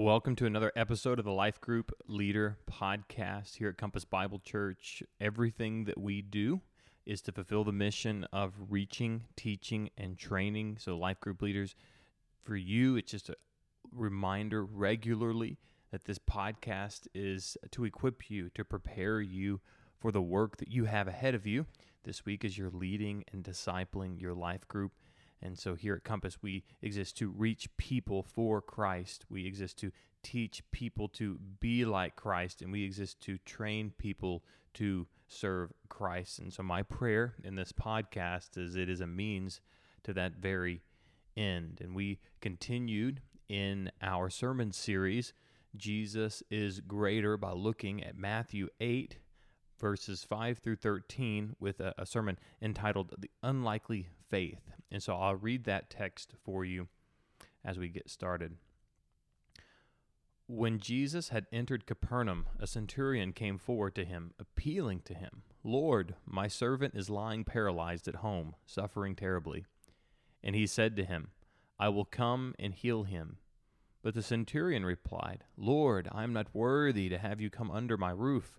Welcome to another episode of the Life Group Leader Podcast here at Compass Bible Church. Everything that we do is to fulfill the mission of reaching, teaching, and training. So, Life Group leaders, for you, it's just a reminder regularly that this podcast is to equip you, to prepare you for the work that you have ahead of you. This week, as you're leading and discipling your life group and so here at Compass, we exist to reach people for Christ. We exist to teach people to be like Christ, and we exist to train people to serve Christ. And so my prayer in this podcast is it is a means to that very end. And we continued in our sermon series, Jesus is Greater, by looking at Matthew 8, verses 5 through 13, with a, a sermon entitled The Unlikely faith. And so I'll read that text for you as we get started. When Jesus had entered Capernaum, a centurion came forward to him, appealing to him, Lord, my servant is lying paralyzed at home, suffering terribly. And he said to him, I will come and heal him. But the centurion replied, Lord, I am not worthy to have you come under my roof,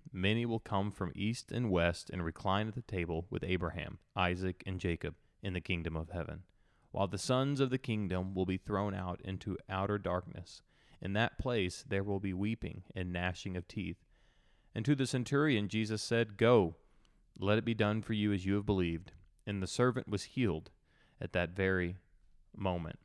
many will come from east and west and recline at the table with Abraham, Isaac, and Jacob in the kingdom of heaven while the sons of the kingdom will be thrown out into outer darkness. In that place there will be weeping and gnashing of teeth. And to the centurion Jesus said, Go, let it be done for you as you have believed. And the servant was healed at that very moment.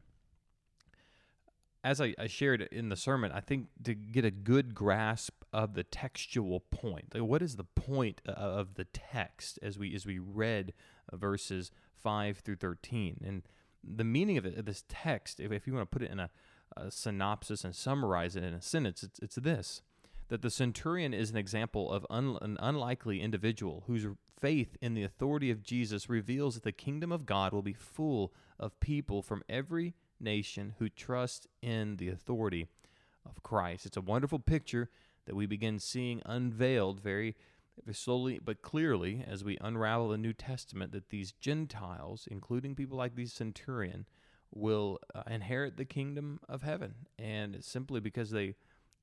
As I, I shared in the sermon, I think to get a good grasp of the textual point, like what is the point uh, uh, of the text as we as we read uh, verses five through thirteen, and the meaning of, it, of this text, if, if you want to put it in a, a, synopsis and summarize it in a sentence, it's, it's this that the centurion is an example of un, an unlikely individual whose faith in the authority of Jesus reveals that the kingdom of God will be full of people from every nation who trust in the authority of Christ. It's a wonderful picture that we begin seeing unveiled very slowly but clearly as we unravel the New Testament that these Gentiles, including people like the centurion, will uh, inherit the kingdom of heaven. And simply because they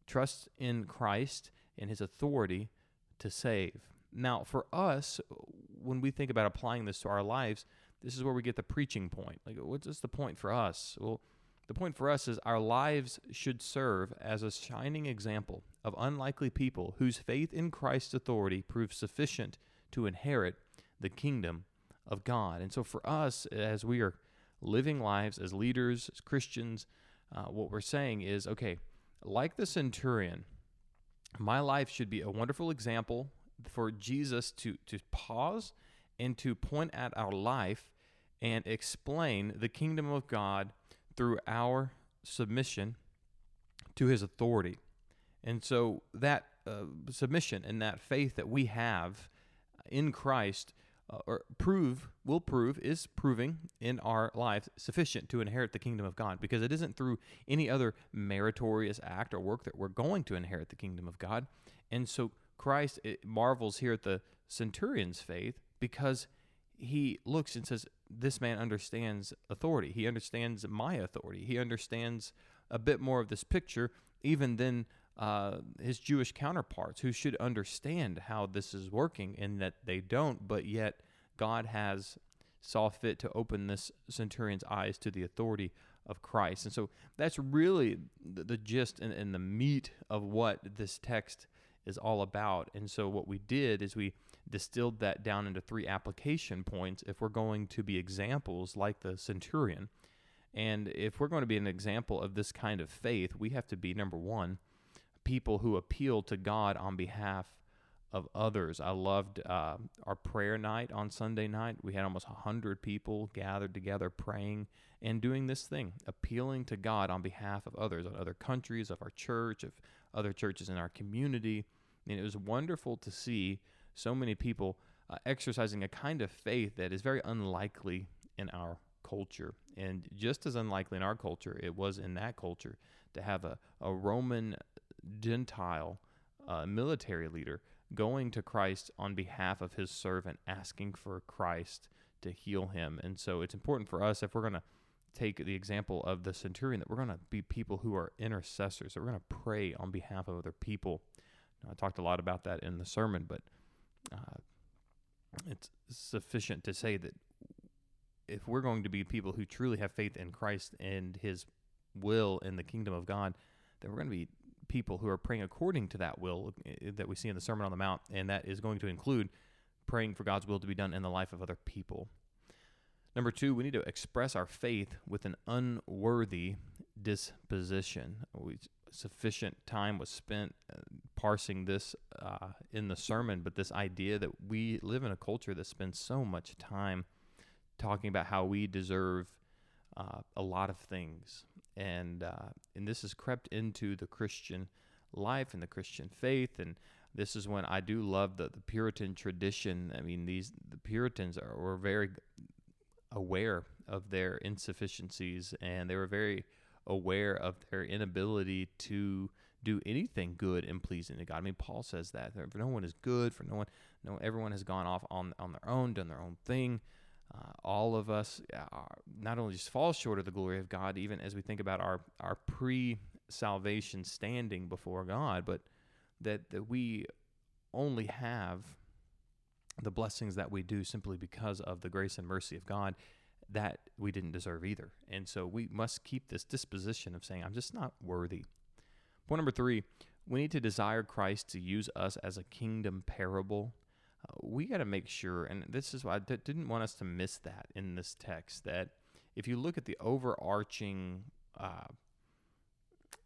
trust in Christ and his authority to save. Now, for us, when we think about applying this to our lives, this is where we get the preaching point. Like, what's the point for us? Well, the point for us is our lives should serve as a shining example of unlikely people whose faith in Christ's authority proves sufficient to inherit the kingdom of God. And so, for us, as we are living lives as leaders, as Christians, uh, what we're saying is okay, like the centurion, my life should be a wonderful example for Jesus to, to pause and to point at our life and explain the kingdom of God through our submission to his authority. And so that uh, submission and that faith that we have in Christ uh, or prove will prove is proving in our lives sufficient to inherit the kingdom of God because it isn't through any other meritorious act or work that we're going to inherit the kingdom of God. And so Christ marvels here at the centurion's faith because he looks and says, This man understands authority. He understands my authority. He understands a bit more of this picture, even than uh, his Jewish counterparts who should understand how this is working and that they don't, but yet God has saw fit to open this centurion's eyes to the authority of Christ. And so that's really the, the gist and, and the meat of what this text is all about. And so what we did is we distilled that down into three application points if we're going to be examples like the centurion. And if we're going to be an example of this kind of faith, we have to be number one, people who appeal to God on behalf of others. I loved uh, our prayer night on Sunday night. We had almost 100 people gathered together praying and doing this thing, appealing to God on behalf of others, of other countries, of our church, of other churches in our community. And it was wonderful to see so many people uh, exercising a kind of faith that is very unlikely in our culture. And just as unlikely in our culture, it was in that culture to have a, a Roman Gentile uh, military leader going to Christ on behalf of his servant, asking for Christ to heal him. And so it's important for us, if we're going to take the example of the centurion, that we're going to be people who are intercessors, that we're going to pray on behalf of other people. Now, I talked a lot about that in the sermon, but uh, it's sufficient to say that if we're going to be people who truly have faith in Christ and his will in the kingdom of God, then we're going to be people who are praying according to that will eh, that we see in the Sermon on the Mount, and that is going to include praying for God's will to be done in the life of other people. Number two, we need to express our faith with an unworthy disposition. We, sufficient time was spent uh, parsing this uh, in the sermon, but this idea that we live in a culture that spends so much time talking about how we deserve uh, a lot of things, and uh, and this has crept into the Christian life and the Christian faith, and this is when I do love the, the Puritan tradition. I mean, these the Puritans are were very aware of their insufficiencies, and they were very aware of their inability to do anything good and pleasing to God. I mean, Paul says that for no one is good, for no one, no everyone has gone off on on their own, done their own thing. Uh, all of us are, not only just fall short of the glory of God, even as we think about our our pre-salvation standing before God, but that that we only have the blessings that we do simply because of the grace and mercy of God that we didn't deserve either. And so we must keep this disposition of saying, I'm just not worthy. Point number three, we need to desire Christ to use us as a kingdom parable. We got to make sure, and this is why I d- didn't want us to miss that in this text, that if you look at the overarching uh,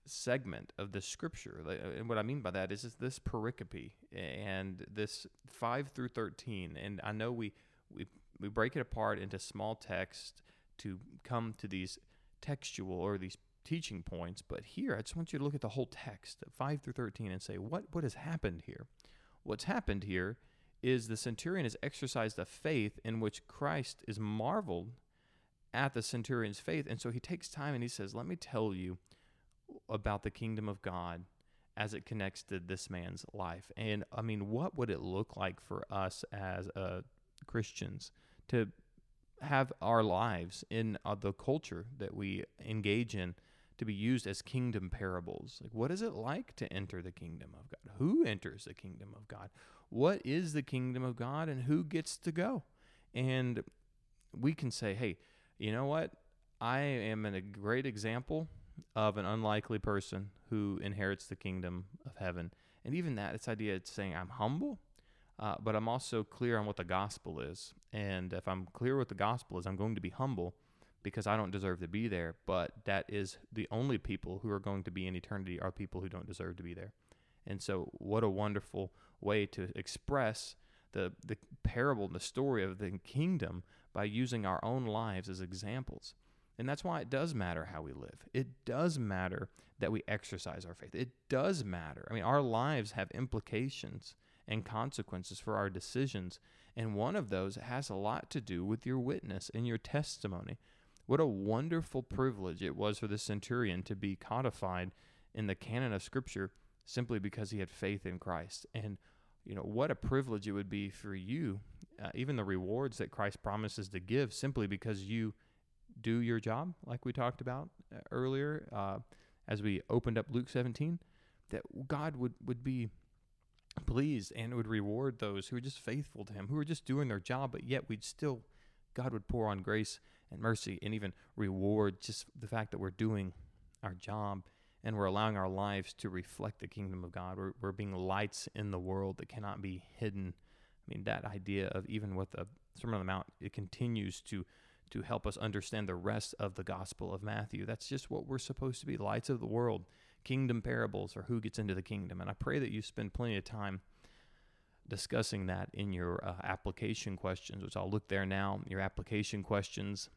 segment of the scripture, uh, and what I mean by that is, is this pericope and this 5 through 13. And I know we, we we break it apart into small text to come to these textual or these teaching points. But here, I just want you to look at the whole text, 5 through 13, and say, what, what has happened here? What's happened here is the centurion has exercised a faith in which Christ is marveled at the centurion's faith. And so he takes time and he says, Let me tell you about the kingdom of God as it connects to this man's life. And I mean, what would it look like for us as uh, Christians to have our lives in uh, the culture that we engage in to be used as kingdom parables. Like, what is it like to enter the kingdom of God? Who enters the kingdom of God? What is the kingdom of God and who gets to go? And we can say, hey, you know what? I am a great example of an unlikely person who inherits the kingdom of heaven. And even that, this idea of saying I'm humble uh, but I'm also clear on what the gospel is. And if I'm clear what the gospel is, I'm going to be humble because I don't deserve to be there. But that is the only people who are going to be in eternity are people who don't deserve to be there. And so, what a wonderful way to express the, the parable, the story of the kingdom by using our own lives as examples. And that's why it does matter how we live. It does matter that we exercise our faith. It does matter. I mean, our lives have implications and consequences for our decisions. And one of those has a lot to do with your witness and your testimony. What a wonderful privilege it was for the centurion to be codified in the canon of Scripture simply because he had faith in Christ. And, you know, what a privilege it would be for you, uh, even the rewards that Christ promises to give simply because you do your job, like we talked about uh, earlier uh, as we opened up Luke 17, that God would, would be pleased and would reward those who are just faithful to him, who are just doing their job, but yet we'd still, God would pour on grace and mercy and even reward just the fact that we're doing our job and we're allowing our lives to reflect the kingdom of God. We're, we're being lights in the world that cannot be hidden. I mean, that idea of even with the Sermon on the Mount, it continues to to help us understand the rest of the Gospel of Matthew. That's just what we're supposed to be, lights of the world kingdom parables or who gets into the kingdom. And I pray that you spend plenty of time discussing that in your uh, application questions, which I'll look there now. Your application questions.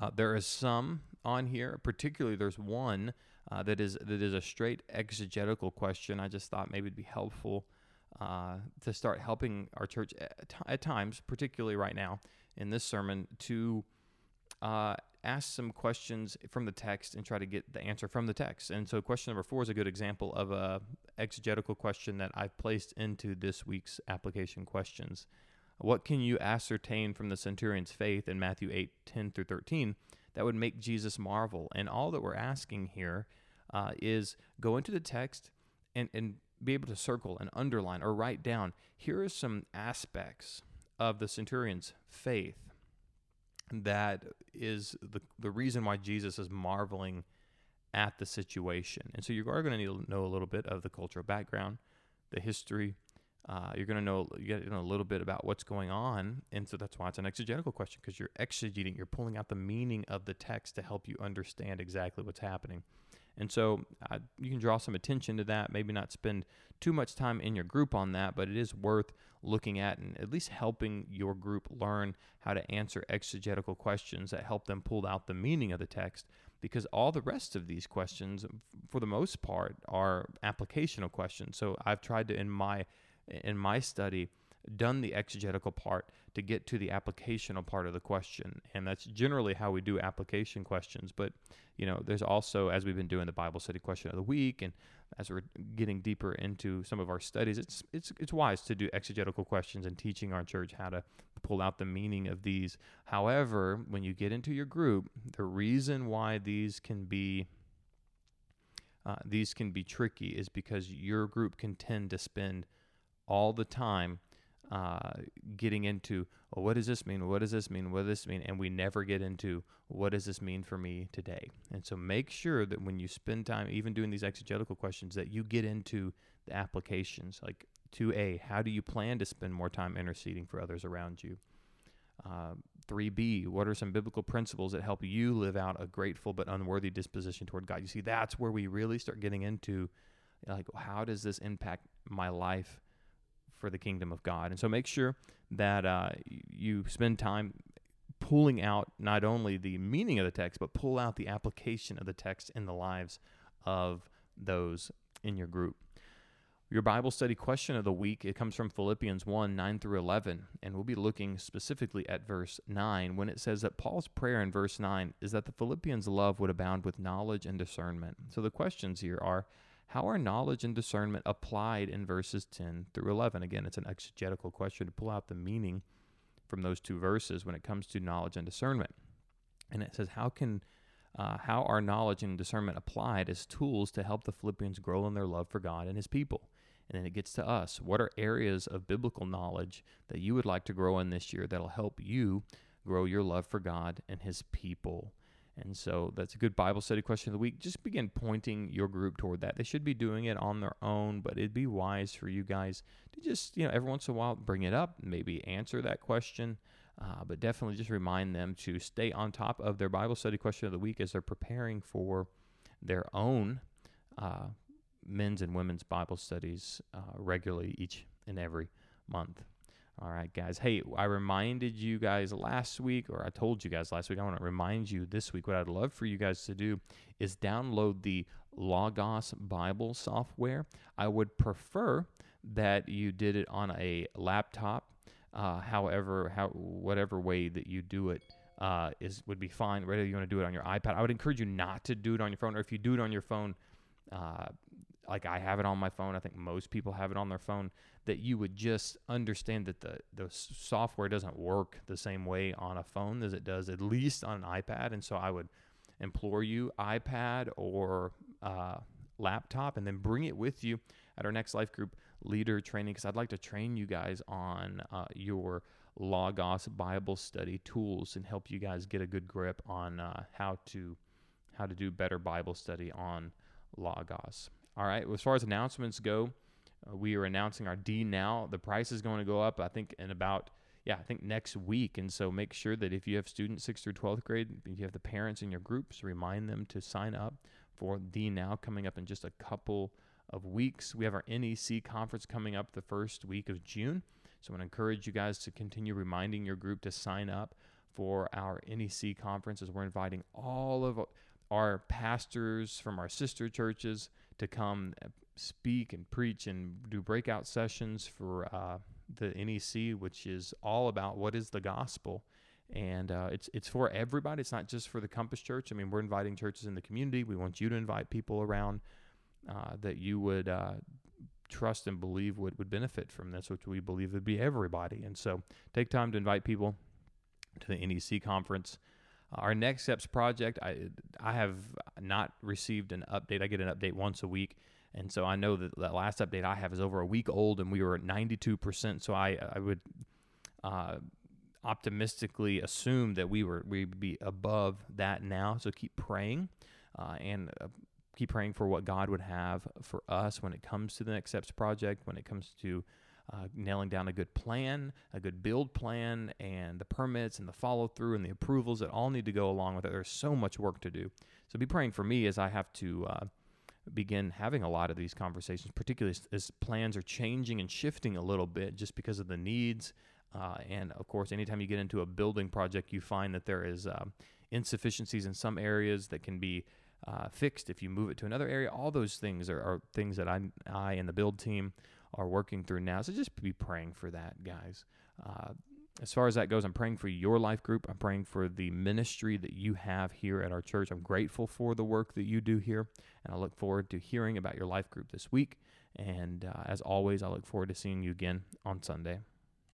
Uh, there is some on here, particularly there's one uh, that is that is a straight exegetical question. I just thought maybe it'd be helpful uh, to start helping our church at, at, times, particularly right now in this sermon, to uh, ask some questions from the text and try to get the answer from the text. And so, question number four is a good example of a exegetical question that I've placed into this week's application questions. What can you ascertain from the centurion's faith in Matthew 8, 10 through 13 that would make Jesus marvel? And all that we're asking here uh, is go into the text and, and be able to circle and underline or write down here are some aspects of the centurion's faith that is the, the reason why Jesus is marveling at the situation. And so you are going to need to know a little bit of the cultural background, the history. Uh, you're going to know you know a little bit about what's going on, and so that's why it's an exegetical question because you're exegeting, you're pulling out the meaning of the text to help you understand exactly what's happening. And so uh, you can draw some attention to that, maybe not spend too much time in your group on that, but it is worth looking at and at least helping your group learn how to answer exegetical questions that help them pull out the meaning of the text because all the rest of these questions for the most part are applicational questions. So i've tried to in my in my study done the exegetical part to get to the applicational part of the question. And that's generally how we do application questions. But you know there's also as we've been doing the bible study question of the week and as we're getting deeper into some of our studies it's it's it's wise to do exegetical questions and teaching our church how to pull out the meaning of these. However when you get into your group the reason why these can be uh, these can be tricky is because your group can tend to spend all the time uh, getting into well, what does this mean? What does this mean? What does this mean? And we never get into what does this mean for me today? And so make sure that when you spend time even doing these exegetical questions, that you get into the applications. Like 2A, how do you plan to spend more time interceding for others around you? Uh, 3b what are some biblical principles that help you live out a grateful but unworthy disposition toward god you see that's where we really start getting into like how does this impact my life for the kingdom of God. And so make sure that uh, you spend time pulling out not only the meaning of the text, but pull out the application of the text in the lives of those in your group. Your Bible study question of the week, it comes from Philippians 1 9 through 11, and we'll be looking specifically at verse 9 when it says that Paul's prayer in verse 9 is that the Philippians' love would abound with knowledge and discernment. So the questions here are how are knowledge and discernment applied in verses 10 through 11? Again, it's an exegetical question to pull out the meaning from those two verses when it comes to knowledge and discernment. And it says, How can uh, how are knowledge and discernment applied as tools to help the Philippians grow in their love for God and His people? And then it gets to us. What are areas of biblical knowledge that you would like to grow in this year that'll help you grow your love for God and His people? And so that's a good Bible study question of the week. Just begin pointing your group toward that. They should be doing it on their own, but it'd be wise for you guys to just, you know, every once in a while bring it up, maybe answer that question. Uh, but definitely just remind them to stay on top of their Bible study question of the week as they're preparing for their own uh, men's and women's Bible studies uh, regularly each and every month. All right, guys. Hey, I reminded you guys last week, or I told you guys last week, I want to remind you this week. What I'd love for you guys to do is download the Logos Bible software. I would prefer that you did it on a laptop. Uh, however, how whatever way that you do it uh, is would be fine. Whether you want to do it on your iPad, I would encourage you not to do it on your phone, or if you do it on your phone, uh, like I have it on my phone. I think most people have it on their phone. That you would just understand that the the software doesn't work the same way on a phone as it does at least on an iPad. And so I would implore you iPad or uh, laptop, and then bring it with you at our next life group leader training because I'd like to train you guys on uh, your Logos Bible study tools and help you guys get a good grip on uh, how to how to do better Bible study on Logos. All right. As far as announcements go, uh, we are announcing our D now. The price is going to go up, I think, in about yeah, I think next week. And so make sure that if you have students sixth through twelfth grade, if you have the parents in your groups, remind them to sign up for D now coming up in just a couple of weeks. We have our NEC conference coming up the first week of June. So I want to encourage you guys to continue reminding your group to sign up for our NEC conference as we're inviting all of our pastors from our sister churches to come speak and preach and do breakout sessions for uh, the NEC, which is all about what is the gospel. And uh, it's it's for everybody. It's not just for the Compass Church. I mean, we're inviting churches in the community. We want you to invite people around uh, that you would uh, trust and believe would, would benefit from this, which we believe would be everybody. And so take time to invite people to the NEC conference. Uh, our next steps project, I I have not received an update. I get an update once a week, and so I know that the last update I have is over a week old, and we were at ninety two percent. So I I would uh, optimistically assume that we were we'd be above that now. So keep praying, uh, and uh, keep praying for what God would have for us when it comes to the next steps project, when it comes to uh, nailing down a good plan, a good build plan, and the permits and the follow through and the approvals that all need to go along with it. There's so much work to do. So be praying for me as I have to uh, begin having a lot of these conversations, particularly as, as, plans are changing and shifting a little bit just because of the needs. Uh, and of course, anytime you get into a building project, you find that there is uh, insufficiencies in some areas that can be uh, fixed if you move it to another area. All those things are, are things that I, I and the build team are working through now. So just be praying for that, guys. Uh, as far as that goes, I'm praying for your life group. I'm praying for the ministry that you have here at our church. I'm grateful for the work that you do here, and I look forward to hearing about your life group this week. And uh, as always, I look forward to seeing you again on Sunday.